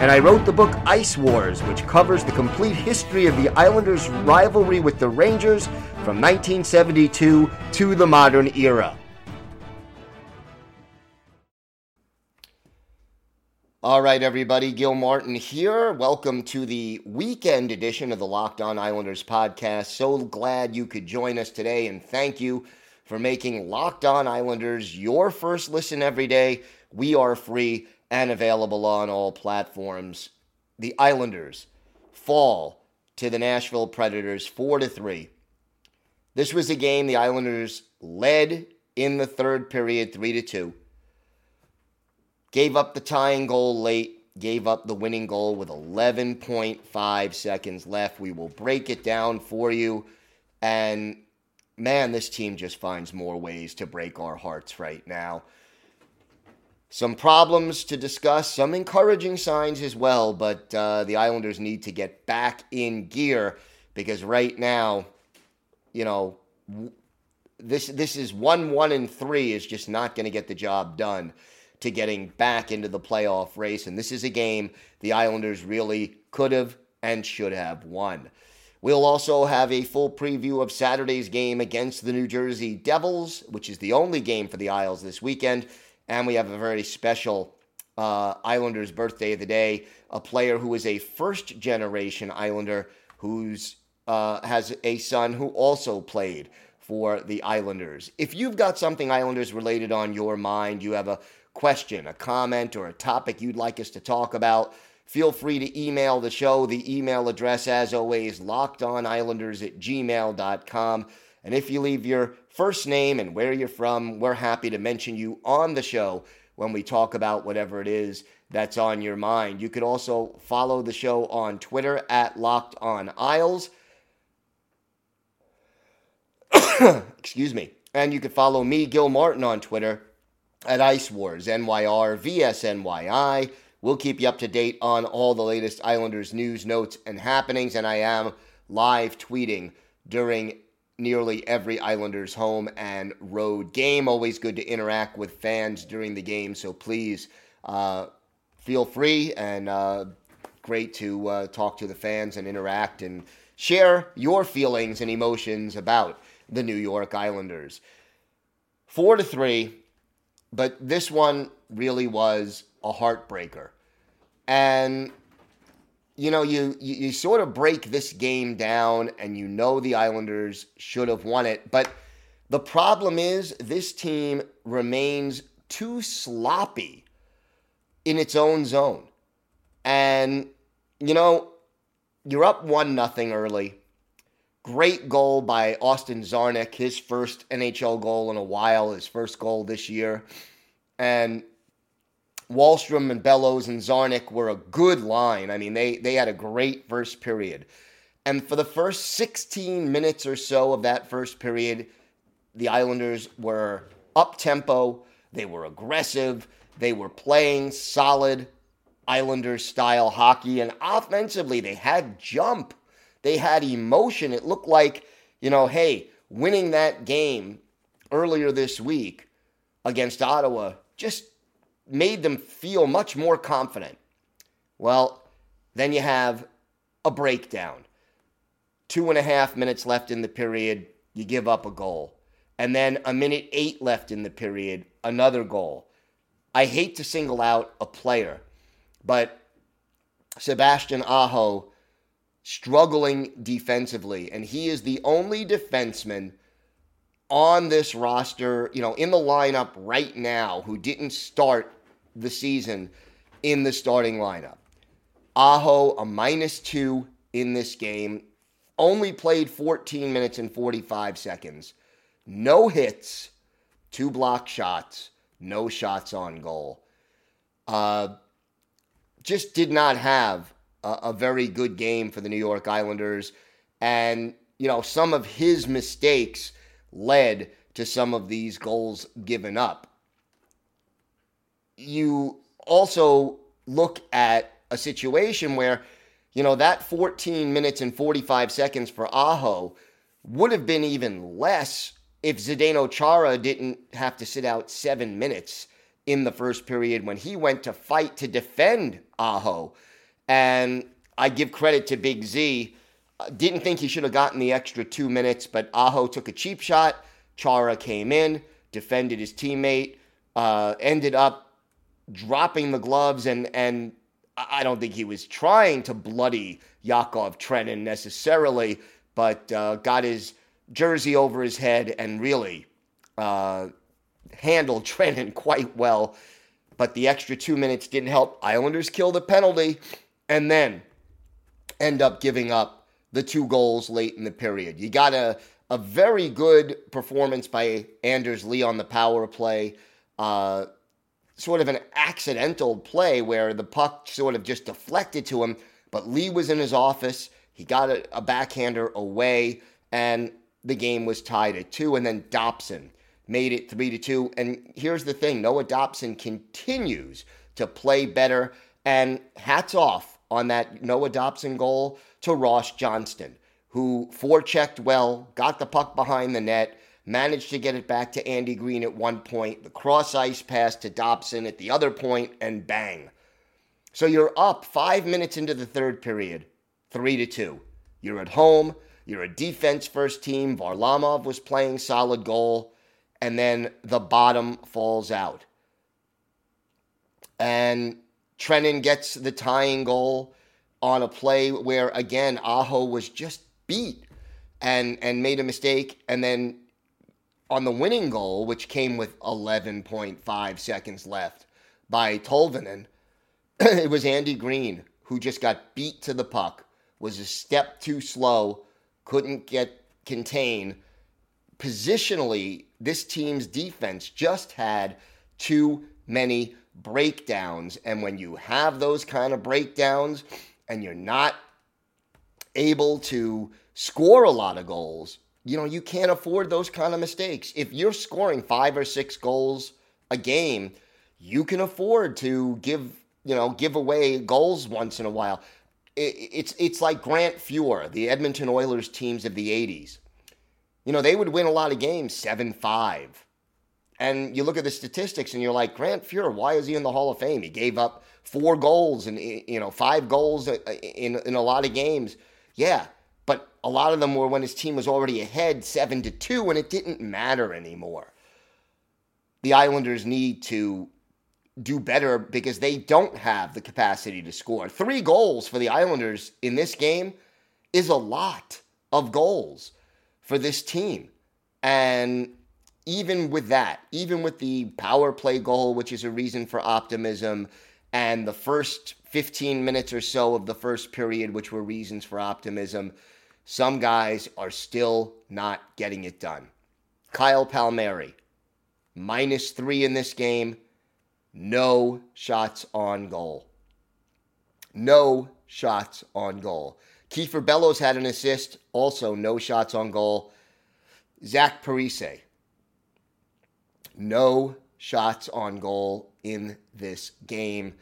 and I wrote the book Ice Wars, which covers the complete history of the Islanders' rivalry with the Rangers from 1972 to the modern era. All right, everybody. Gil Martin here. Welcome to the weekend edition of the Locked On Islanders podcast. So glad you could join us today, and thank you for making Locked On Islanders your first listen every day. We are free and available on all platforms. The Islanders fall to the Nashville Predators 4 to 3. This was a game the Islanders led in the third period 3 to 2 Gave up the tying goal late, gave up the winning goal with 11.5 seconds left. We will break it down for you. And man, this team just finds more ways to break our hearts right now. Some problems to discuss, some encouraging signs as well, but uh, the Islanders need to get back in gear because right now, you know, this this is one one and three is just not going to get the job done to getting back into the playoff race. And this is a game the Islanders really could have and should have won. We'll also have a full preview of Saturday's game against the New Jersey Devils, which is the only game for the Isles this weekend. And we have a very special uh, Islanders birthday of the day, a player who is a first generation Islander who's uh, has a son who also played for the Islanders. If you've got something Islanders related on your mind, you have a question, a comment, or a topic you'd like us to talk about, feel free to email the show. The email address, as always, lockedonislanders at gmail.com. And if you leave your first name and where you're from, we're happy to mention you on the show when we talk about whatever it is that's on your mind. You could also follow the show on Twitter at Locked On Isles. Excuse me. And you could follow me, Gil Martin, on Twitter at Ice Wars, NYR, VSNYI. We'll keep you up to date on all the latest Islanders news, notes, and happenings. And I am live tweeting during nearly every Islanders home and road game. Always good to interact with fans during the game. So please uh, feel free and uh, great to uh, talk to the fans and interact and share your feelings and emotions about the New York Islanders. Four to three but this one really was a heartbreaker. And you know, you, you, you sort of break this game down and you know the Islanders should have won it, but the problem is this team remains too sloppy in its own zone. And you know, you're up one nothing early. Great goal by Austin Czarnik, his first NHL goal in a while, his first goal this year. And Wahlstrom and Bellows and Czarnik were a good line. I mean, they, they had a great first period. And for the first 16 minutes or so of that first period, the Islanders were up tempo, they were aggressive, they were playing solid Islanders style hockey, and offensively, they had jump. They had emotion. It looked like, you know, hey, winning that game earlier this week against Ottawa just made them feel much more confident. Well, then you have a breakdown. Two and a half minutes left in the period, you give up a goal. And then a minute eight left in the period, another goal. I hate to single out a player, but Sebastian Aho struggling defensively, and he is the only defenseman on this roster, you know, in the lineup right now who didn't start the season in the starting lineup. Aho, a minus two in this game, only played 14 minutes and 45 seconds. No hits, two block shots, no shots on goal. uh, just did not have a, a very good game for the New York Islanders. And, you know, some of his mistakes led to some of these goals given up. You also look at a situation where, you know, that 14 minutes and 45 seconds for Aho would have been even less if Zdeno Chara didn't have to sit out seven minutes in the first period when he went to fight to defend Aho. And I give credit to Big Z. Didn't think he should have gotten the extra two minutes, but Aho took a cheap shot. Chara came in, defended his teammate, uh, ended up dropping the gloves, and and I don't think he was trying to bloody Yakov Trenin necessarily, but uh, got his jersey over his head and really uh, handled Trenin quite well. But the extra two minutes didn't help. Islanders kill the penalty and then end up giving up the two goals late in the period. You got a, a very good performance by Anders Lee on the power play. Uh, sort of an accidental play where the puck sort of just deflected to him, but Lee was in his office. He got a, a backhander away, and the game was tied at two. And then Dobson made it three to two. And here's the thing Noah Dobson continues to play better. And hats off on that Noah Dobson goal to Ross Johnston, who forechecked well, got the puck behind the net, managed to get it back to Andy Greene at one point, the cross ice pass to Dobson at the other point, and bang. So you're up five minutes into the third period, three to two. You're at home. You're a defense first team. Varlamov was playing solid goal, and then the bottom falls out. And Trenin gets the tying goal on a play where again Aho was just beat and and made a mistake, and then on the winning goal, which came with 11.5 seconds left by Tolvanen, it was Andy Greene who just got beat to the puck, was a step too slow, couldn't get contain. Positionally, this team's defense just had too many breakdowns. And when you have those kind of breakdowns and you're not able to score a lot of goals, you know, you can't afford those kind of mistakes. If you're scoring five or six goals a game, you can afford to give, you know, give away goals once in a while it's it's like Grant Fuhr, the Edmonton Oilers teams of the 80s. You know, they would win a lot of games 7-5. And you look at the statistics and you're like, Grant Fuhr, why is he in the Hall of Fame? He gave up four goals and you know, five goals uh, in in a lot of games. Yeah, but a lot of them were when his team was already ahead 7 to 2 and it didn't matter anymore. The Islanders need to do better because they don't have the capacity to score. Three goals for the Islanders in this game is a lot of goals for this team. And even with that, even with the power play goal, which is a reason for optimism, and the first 15 minutes or so of the first period, which were reasons for optimism, some guys are still not getting it done. Kyle Palmieri, minus three in this game no shots on goal. No shots on goal. Kiefer Bellows had an assist, also no shots on goal. Zach Parise, no shots on goal in this game.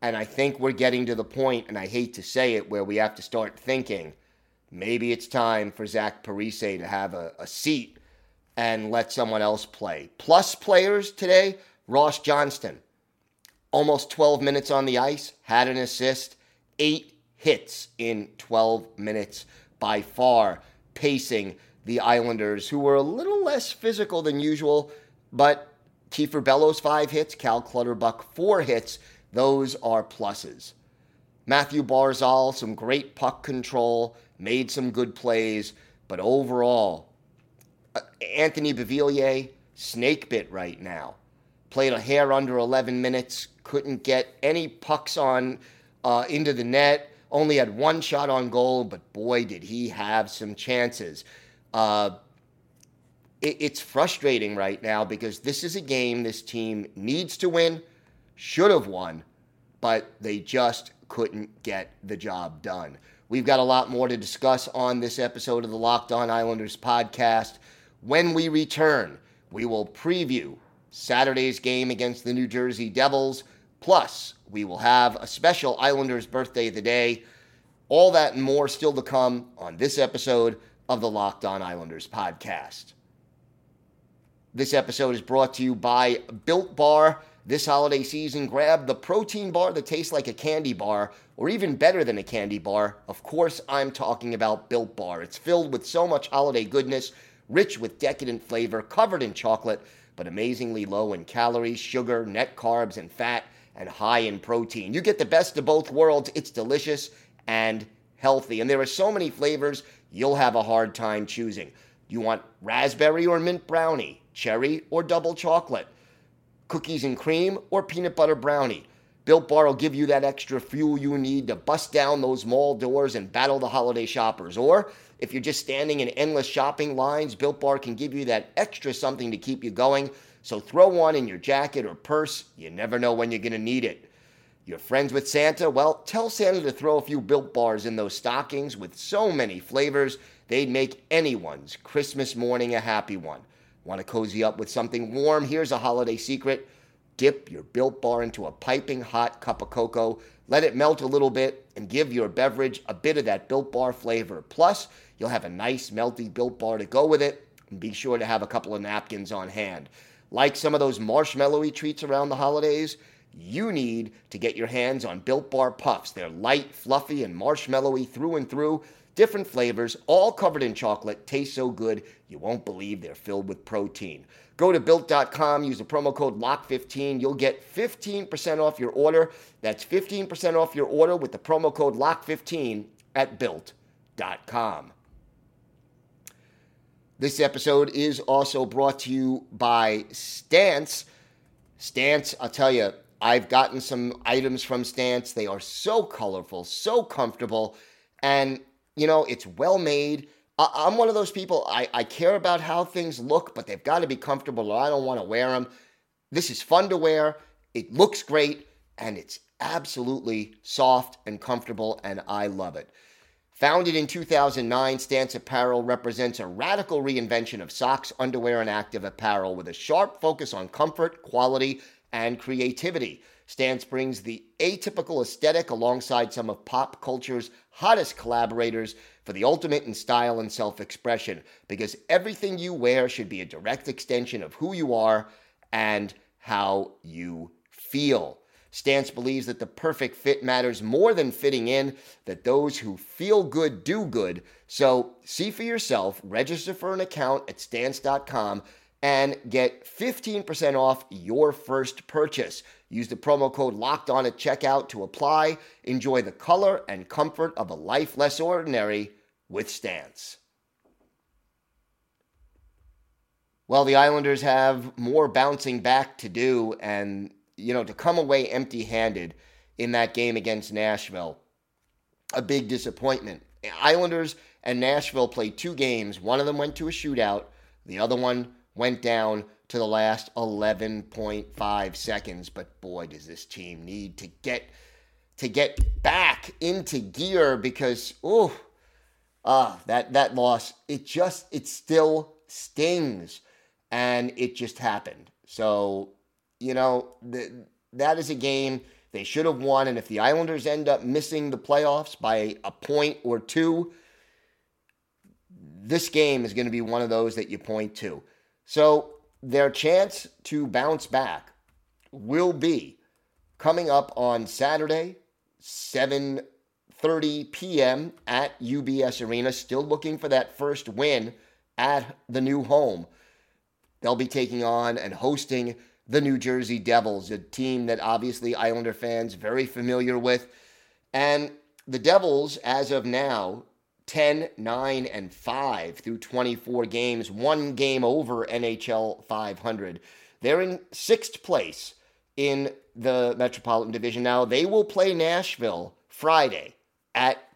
And I think we're getting to the point, and I hate to say it, where we have to start thinking maybe it's time for Zach Parise to have a, a seat and let someone else play. Plus players today, Ross Johnston, almost 12 minutes on the ice, had an assist, eight hits in 12 minutes, by far pacing the Islanders, who were a little less physical than usual, but Kiefer Bellows, five hits, Cal Clutterbuck, four hits. Those are pluses. Matthew Barzal, some great puck control, made some good plays, but overall, uh, Anthony Beauvillier, snake bit right now. Played a hair under 11 minutes, couldn't get any pucks on uh, into the net. Only had one shot on goal, but boy, did he have some chances. Uh, it, it's frustrating right now because this is a game this team needs to win, should have won, but they just couldn't get the job done. We've got a lot more to discuss on this episode of the Locked On Islanders podcast. When we return, we will preview Saturday's game against the New Jersey Devils. Plus, we will have a special Islanders birthday of the day. All that and more still to come on this episode of the Locked On Islanders podcast. This episode is brought to you by Built Bar. This holiday season, grab the protein bar that tastes like a candy bar, or even better than a candy bar. Of course, I'm talking about Built Bar. It's filled with so much holiday goodness, rich with decadent flavor, covered in chocolate, but amazingly low in calories, sugar, net carbs, and fat, and high in protein. You get the best of both worlds. It's delicious and healthy. And there are so many flavors, you'll have a hard time choosing. You want raspberry or mint brownie, cherry or double chocolate, cookies and cream or peanut butter brownie. Built Bar will give you that extra fuel you need to bust down those mall doors and battle the holiday shoppers. Or if you're just standing in endless shopping lines, Built Bar can give you that extra something to keep you going. So throw one in your jacket or purse. You never know when you're going to need it. You're friends with Santa? Well, tell Santa to throw a few Built Bars in those stockings with so many flavors, they'd make anyone's Christmas morning a happy one. Want to cozy up with something warm? Here's a holiday secret. Dip your Built Bar into a piping hot cup of cocoa. Let it melt a little bit and give your beverage a bit of that Built Bar flavor. Plus, you'll have a nice melty Built Bar to go with it. And be sure to have a couple of napkins on hand. Like some of those marshmallowy treats around the holidays, you need to get your hands on Built Bar Puffs. They're light, fluffy, and marshmallowy through and through. Different flavors, all covered in chocolate, taste so good you won't believe they're filled with protein. Go to built.com, use the promo code LOCK15. You'll get 15% off your order. That's 15% off your order with the promo code LOCK15 at built.com. This episode is also brought to you by Stance. Stance, I'll tell you, I've gotten some items from Stance. They are so colorful, so comfortable, and you know, it's well made. I- am one of those people, I-, I care about how things look, but they've got to be comfortable or I don't want to wear them. This is fun to wear. It looks great and it's absolutely soft and comfortable, and I love it. Founded in 2009, Stance Apparel represents a radical reinvention of socks, underwear, and active apparel with a sharp focus on comfort, quality, and creativity. Stance brings the atypical aesthetic alongside some of pop culture's hottest collaborators for the ultimate in style and self expression because everything you wear should be a direct extension of who you are and how you feel. Stance believes that the perfect fit matters more than fitting in, that those who feel good do good. So see for yourself, register for an account at stance.com and get 15% off your first purchase. Use the promo code locked on at checkout to apply. Enjoy the color and comfort of a life less ordinary with Stance. Well, the Islanders have more bouncing back to do, and you know, to come away empty handed in that game against Nashville, a big disappointment. Islanders and Nashville played two games. One of them went to a shootout, the other one went down to the last 11.5 seconds. But boy, does this team need to get to get back into gear because oh ah that that loss it just it still stings and it just happened. So you know, the, that is a game they should have won. And if the Islanders end up missing the playoffs by a point or two, this game is going to be one of those that you point to. So their chance to bounce back will be coming up on Saturday, 7:30 p.m. at UBS Arena. Still looking for that first win at the new home. They'll be taking on and hosting the New Jersey Devils, a team that obviously Islander fans very familiar with. And the Devils, as of now, 10, 9, and 5 through 24 games, one game over NHL 500. They're in sixth place in the Metropolitan Division. Now, they will play Nashville Friday at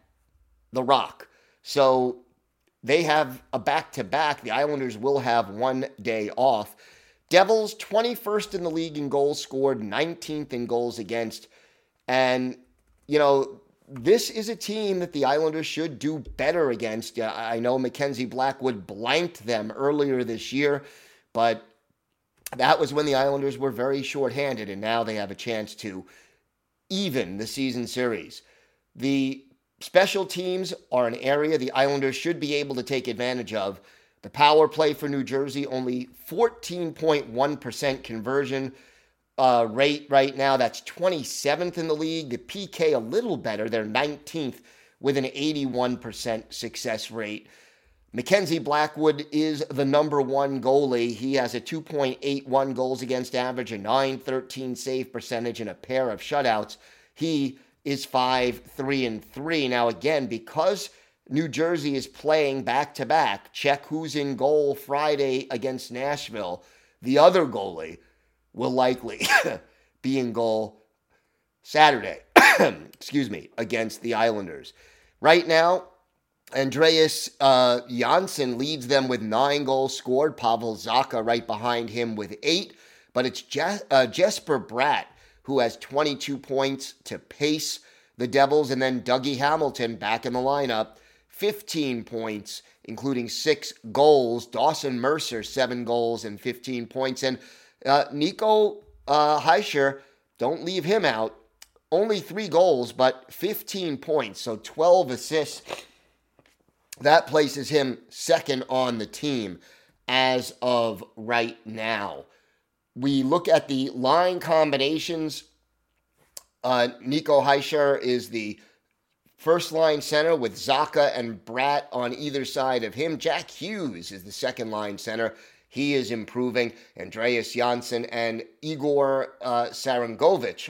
The Rock. So they have a back to back. The Islanders will have one day off. Devils 21st in the league in goals scored, 19th in goals against. And, you know, this is a team that the Islanders should do better against. I know Mackenzie Blackwood blanked them earlier this year, but that was when the Islanders were very shorthanded, and now they have a chance to even the season series. The special teams are an area the Islanders should be able to take advantage of. The power play for New Jersey, only 14.1% conversion uh, rate right now. That's 27th in the league. The PK a little better. They're 19th with an 81% success rate. Mackenzie Blackwood is the number one goalie. He has a 2.81 goals against average, a 913 save percentage, and a pair of shutouts. He is 5 3 and 3. Now, again, because New Jersey is playing back to back, check who's in goal Friday against Nashville. The other goalie will likely be in goal Saturday, excuse me, against the Islanders. Right now, Andreas uh, Johnsson leads them with nine goals scored. Pavel Zacha right behind him with eight. But it's Je- uh, Jesper Bratt who has 22 points to pace the Devils. And then Dougie Hamilton back in the lineup, 15 points, including six goals. Dawson Mercer, seven goals and 15 points. And uh, Nico uh, Hischier, don't leave him out. Only three goals, but 15 points. So 12 assists that places him second on the team as of right now. We look at the line combinations. Uh, Nico Hischier is the first line center with Zacha and Bratt on either side of him. Jack Hughes is the second line center. He is improving. Andreas Johnsson and Igor uh,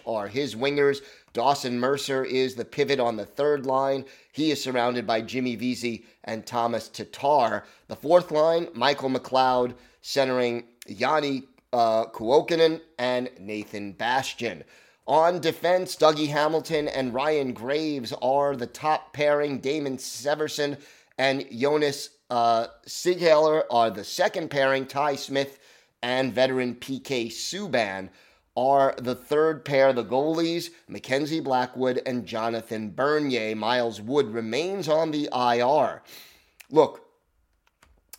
are his wingers. Dawson Mercer is the pivot on the third line. He is surrounded by Jimmy Vesey and Tomas Tatar. The fourth line, Michael McLeod centering Janne uh, Kuokkanen and Nathan Bastian. On defense, Dougie Hamilton and Ryan Graves are the top pairing. Damon Severson and Jonas uh, Siegenthaler are the second pairing. Ty Smith and veteran PK Subban are the third pair, the goalies, Mackenzie Blackwood and Jonathan Bernier. Miles Wood remains on the IR. Look,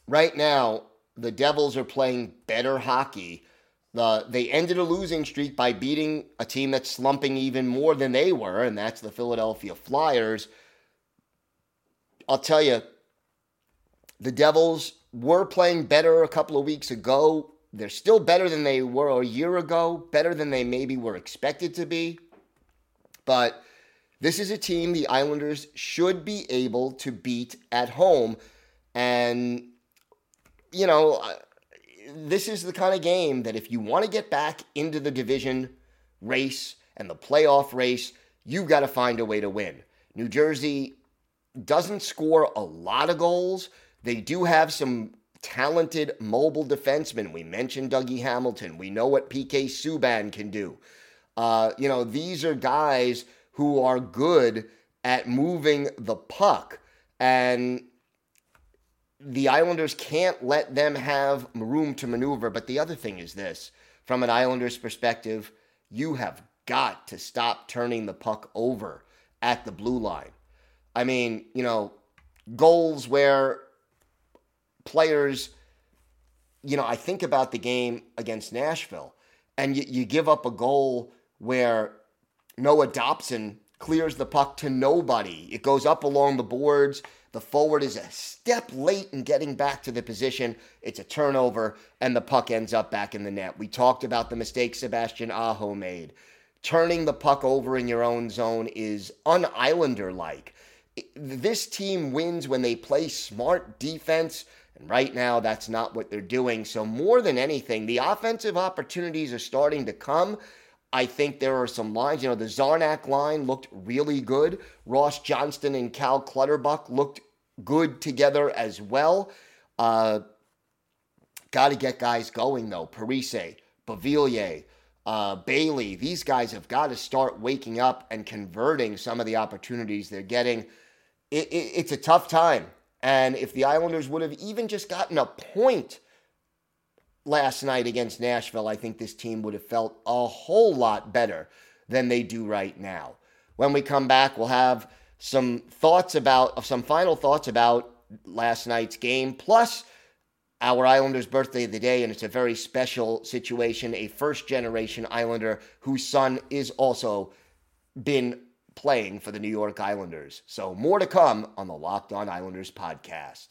right now, the Devils are playing better hockey. The, they ended a losing streak by beating a team that's slumping even more than they were, and that's the Philadelphia Flyers. I'll tell you, the Devils were playing better a couple of weeks ago. They're still better than they were a year ago, better than they maybe were expected to be. But this is a team the Islanders should be able to beat at home. And, you know, this is the kind of game that if you want to get back into the division race and the playoff race, you've got to find a way to win. New Jersey doesn't score a lot of goals. They do have some talented mobile defensemen. We mentioned Dougie Hamilton. We know what PK Subban can do. Uh, you know, these are guys who are good at moving the puck. And the Islanders can't let them have room to maneuver. But the other thing is this from an Islanders perspective, you have got to stop turning the puck over at the blue line. I mean, you know, goals where players, you know, I think about the game against Nashville, and you, you give up a goal where Noah Dobson clears the puck to nobody. It goes up along the boards. The forward is a step late in getting back to the position. It's a turnover, and the puck ends up back in the net. We talked about the mistake Sebastian Aho made. Turning the puck over in your own zone is un Islander like. This team wins when they play smart defense and right now, that's not what they're doing. So, more than anything, the offensive opportunities are starting to come. I think there are some lines. You know, the Czarnik line looked really good. Ross Johnston and Cal Clutterbuck looked good together as well. Uh, Got to get guys going, though. Parise, Beauvillier, uh, Bailey, these guys have got to start waking up and converting some of the opportunities they're getting. It, it, it's a tough time and if the Islanders would have even just gotten a point last night against Nashville, I think this team would have felt a whole lot better than they do right now. When we come back, we'll have some thoughts about, some final thoughts about last night's game, plus our Islanders' birthday of the day, and it's a very special situation. A first generation Islander whose son is also been playing for the New York Islanders. So, more to come on the Locked On Islanders podcast.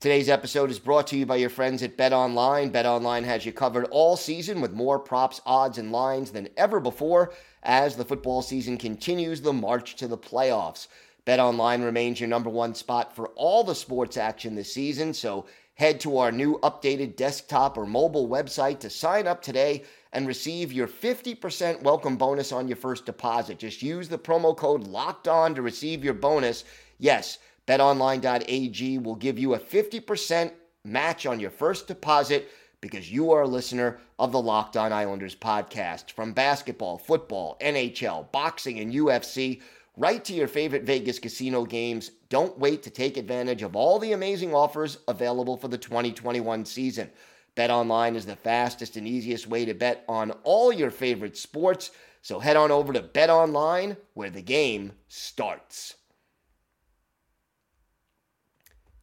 Today's episode is brought to you by your friends at Bet Online. Bet Online has you covered all season with more props, odds, and lines than ever before as the football season continues the march to the playoffs. Bet Online remains your number one spot for all the sports action this season, so head to our new updated desktop or mobile website to sign up today and receive your 50% welcome bonus on your first deposit. Just use the promo code LOCKED ON to receive your bonus. Yes, betonline.ag will give you a 50% match on your first deposit because you are a listener of the Locked On Islanders podcast. From basketball, football, NHL, boxing, and UFC, right to your favorite Vegas casino games. Don't wait to take advantage of all the amazing offers available for the 2021 season. BetOnline is the fastest and easiest way to bet on all your favorite sports. So head on over to BetOnline where the game starts.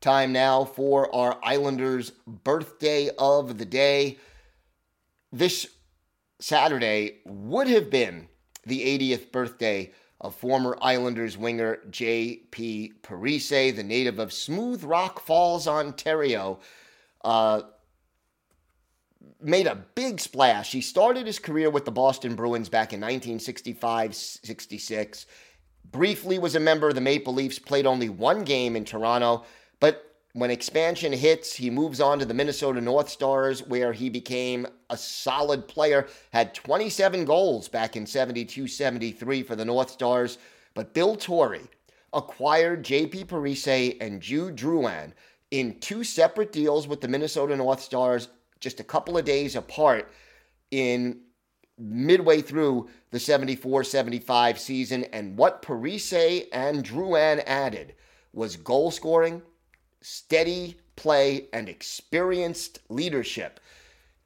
Time now for our Islanders birthday of the day. This Saturday would have been the 80th birthday of former Islanders winger J.P. Parise, the native of Smooth Rock Falls, Ontario. Uh, made a big splash. He started his career with the Boston Bruins back in 1965 66. Briefly was a member of the Maple Leafs, played only one game in Toronto, but when expansion hits, he moves on to the Minnesota North Stars, where he became a solid player, had 27 goals back in 72 73 for the North Stars. But Bill Torrey acquired JP Parise and Jude Drouin in two separate deals with the Minnesota North Stars just a couple of days apart in midway through the 74 75 season. And what Parise and Drouin added was goal scoring steady play, and experienced leadership.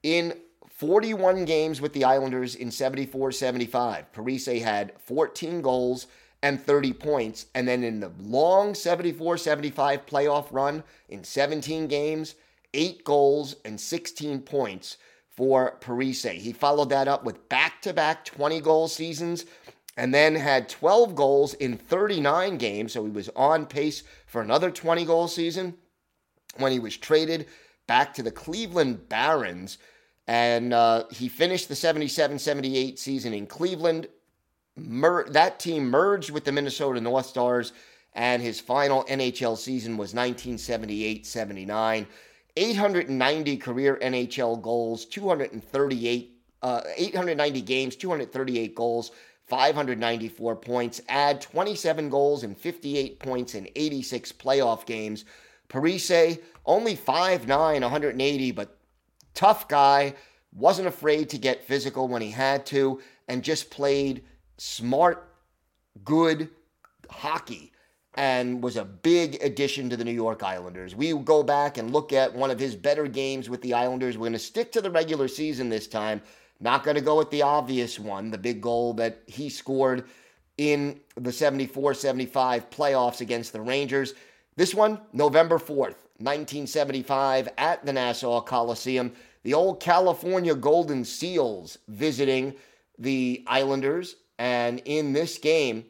In 41 games with the Islanders in 74 75, Parise had 14 goals and 30 points. And then in the long 74 75 playoff run, in 17 games, 8 goals and 16 points for Parise. He followed that up with back to back 20 goal seasons and then had 12 goals in 39 games. So he was on pace for another 20 goal season when he was traded back to the Cleveland Barons. And uh, he finished the 77 78 season in Cleveland. Mer- that team merged with the Minnesota North Stars, and his final NHL season was 1978 79. 890 career NHL goals, 238, uh, 890 games, 238 goals, 594 points, add 27 goals and 58 points in 86 playoff games. Parise, only 5'9, 180, but tough guy, wasn't afraid to get physical when he had to, and just played smart, good hockey and was a big addition to the New York Islanders. We go back and look at one of his better games with the Islanders. We're going to stick to the regular season this time not going to go with the obvious one, the big goal that he scored in the 74 75 playoffs against the Rangers. This one, November 4th, 1975, at the Nassau Coliseum. The old California Golden Seals visiting the Islanders. And in this game,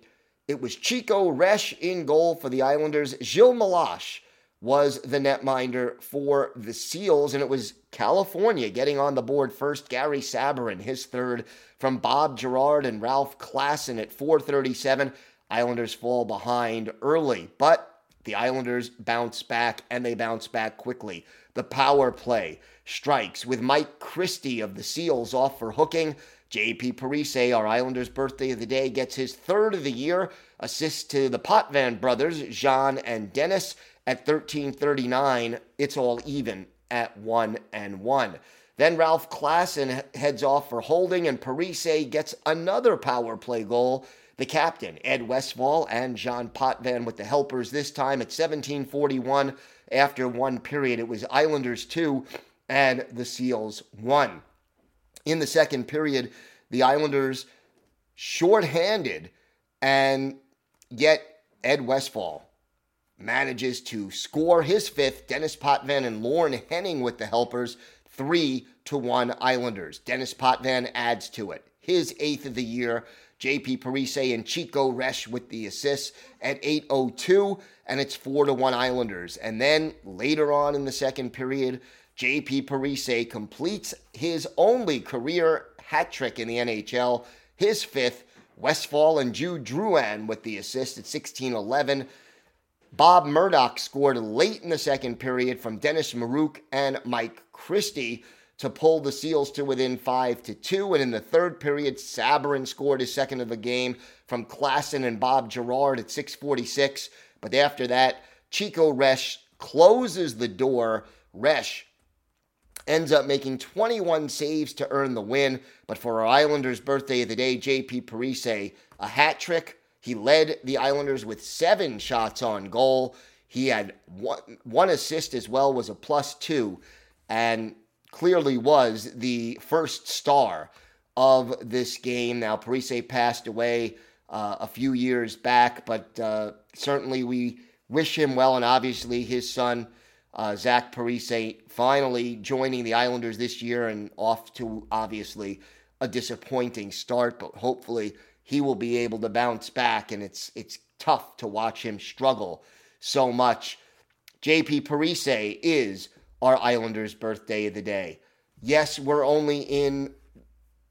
it was Chico Resch in goal for the Islanders. Gilles Meloche was the netminder for the Seals, and it was California getting on the board first. Gary Sabourin, his third from Bob Girard and Ralph Klassen at 437. Islanders fall behind early, but the Islanders bounce back, and they bounce back quickly. The power play strikes with Mike Christie of the Seals off for hooking. JP Parise, our Islanders' birthday of the day, gets his third of the year. Assist to the Potvin brothers, Jean and Denis. At 1339, it's all even at 1 and 1. Then Ralph Klassen heads off for holding, and Parise gets another power play goal. The captain, Ed Westfall, and John Potvin with the helpers this time at 1741. after one period. It was Islanders 2 and the Seals 1. In the second period, the Islanders shorthanded, and yet Ed Westfall manages to score his fifth. Denis Potvin and Lorne Henning with the helpers, three to one Islanders. Denis Potvin adds to it. His eighth of the year. JP Parise and Chico Resch with the assists at 8:02, and it's four to one Islanders. And then later on in the second period, JP Parise completes his only career hat trick in the NHL, his fifth. Westfall and Jude Drouin with the assist at 16:11. Bob Murdoch scored late in the second period from Dennis Maruk and Mike Christie to pull the Seals to within 5 to 2. And in the third period, Sabourin scored his second of the game from Klassen and Bob Girard at 646. But after that, Chico Resch closes the door. Resch ends up making 21 saves to earn the win. But for our Islanders' birthday of the day, JP Parise, a hat trick he led the Islanders with seven shots on goal. He had one, one assist as well, was a plus two, and clearly was the first star of this game. Now, Parise passed away uh, a few years back, but uh, certainly we wish him well, and obviously his son, uh, Zach Parise, finally joining the Islanders this year and off to obviously a disappointing start, but hopefully he will be able to bounce back, and it's it's tough to watch him struggle so much. JP Parise is our Islanders' birthday of the day. Yes, we're only in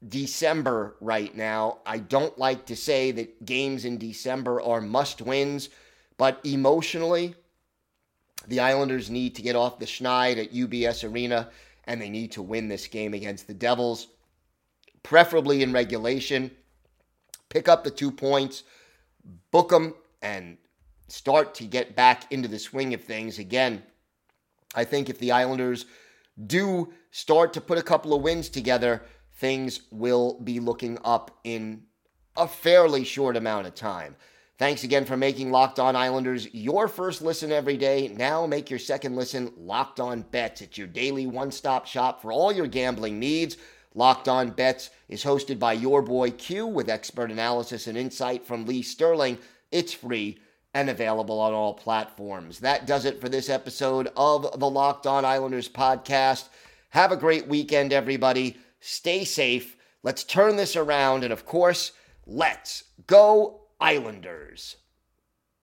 December right now. I don't like to say that games in December are must wins, but emotionally, the Islanders need to get off the schneid at UBS Arena and they need to win this game against the Devils, preferably in regulation pick up the two points, book them, and start to get back into the swing of things. Again, I think if the Islanders do start to put a couple of wins together, things will be looking up in a fairly short amount of time. Thanks again for making Locked On Islanders your first listen every day. Now make your second listen Locked On Bets. It's your daily one stop shop for all your gambling needs. Locked On Bets is hosted by your boy Q with expert analysis and insight from Lee Sterling. It's free and available on all platforms. That does it for this episode of the Locked On Islanders podcast. Have a great weekend, everybody. Stay safe. Let's turn this around. And of course, let's go, Islanders.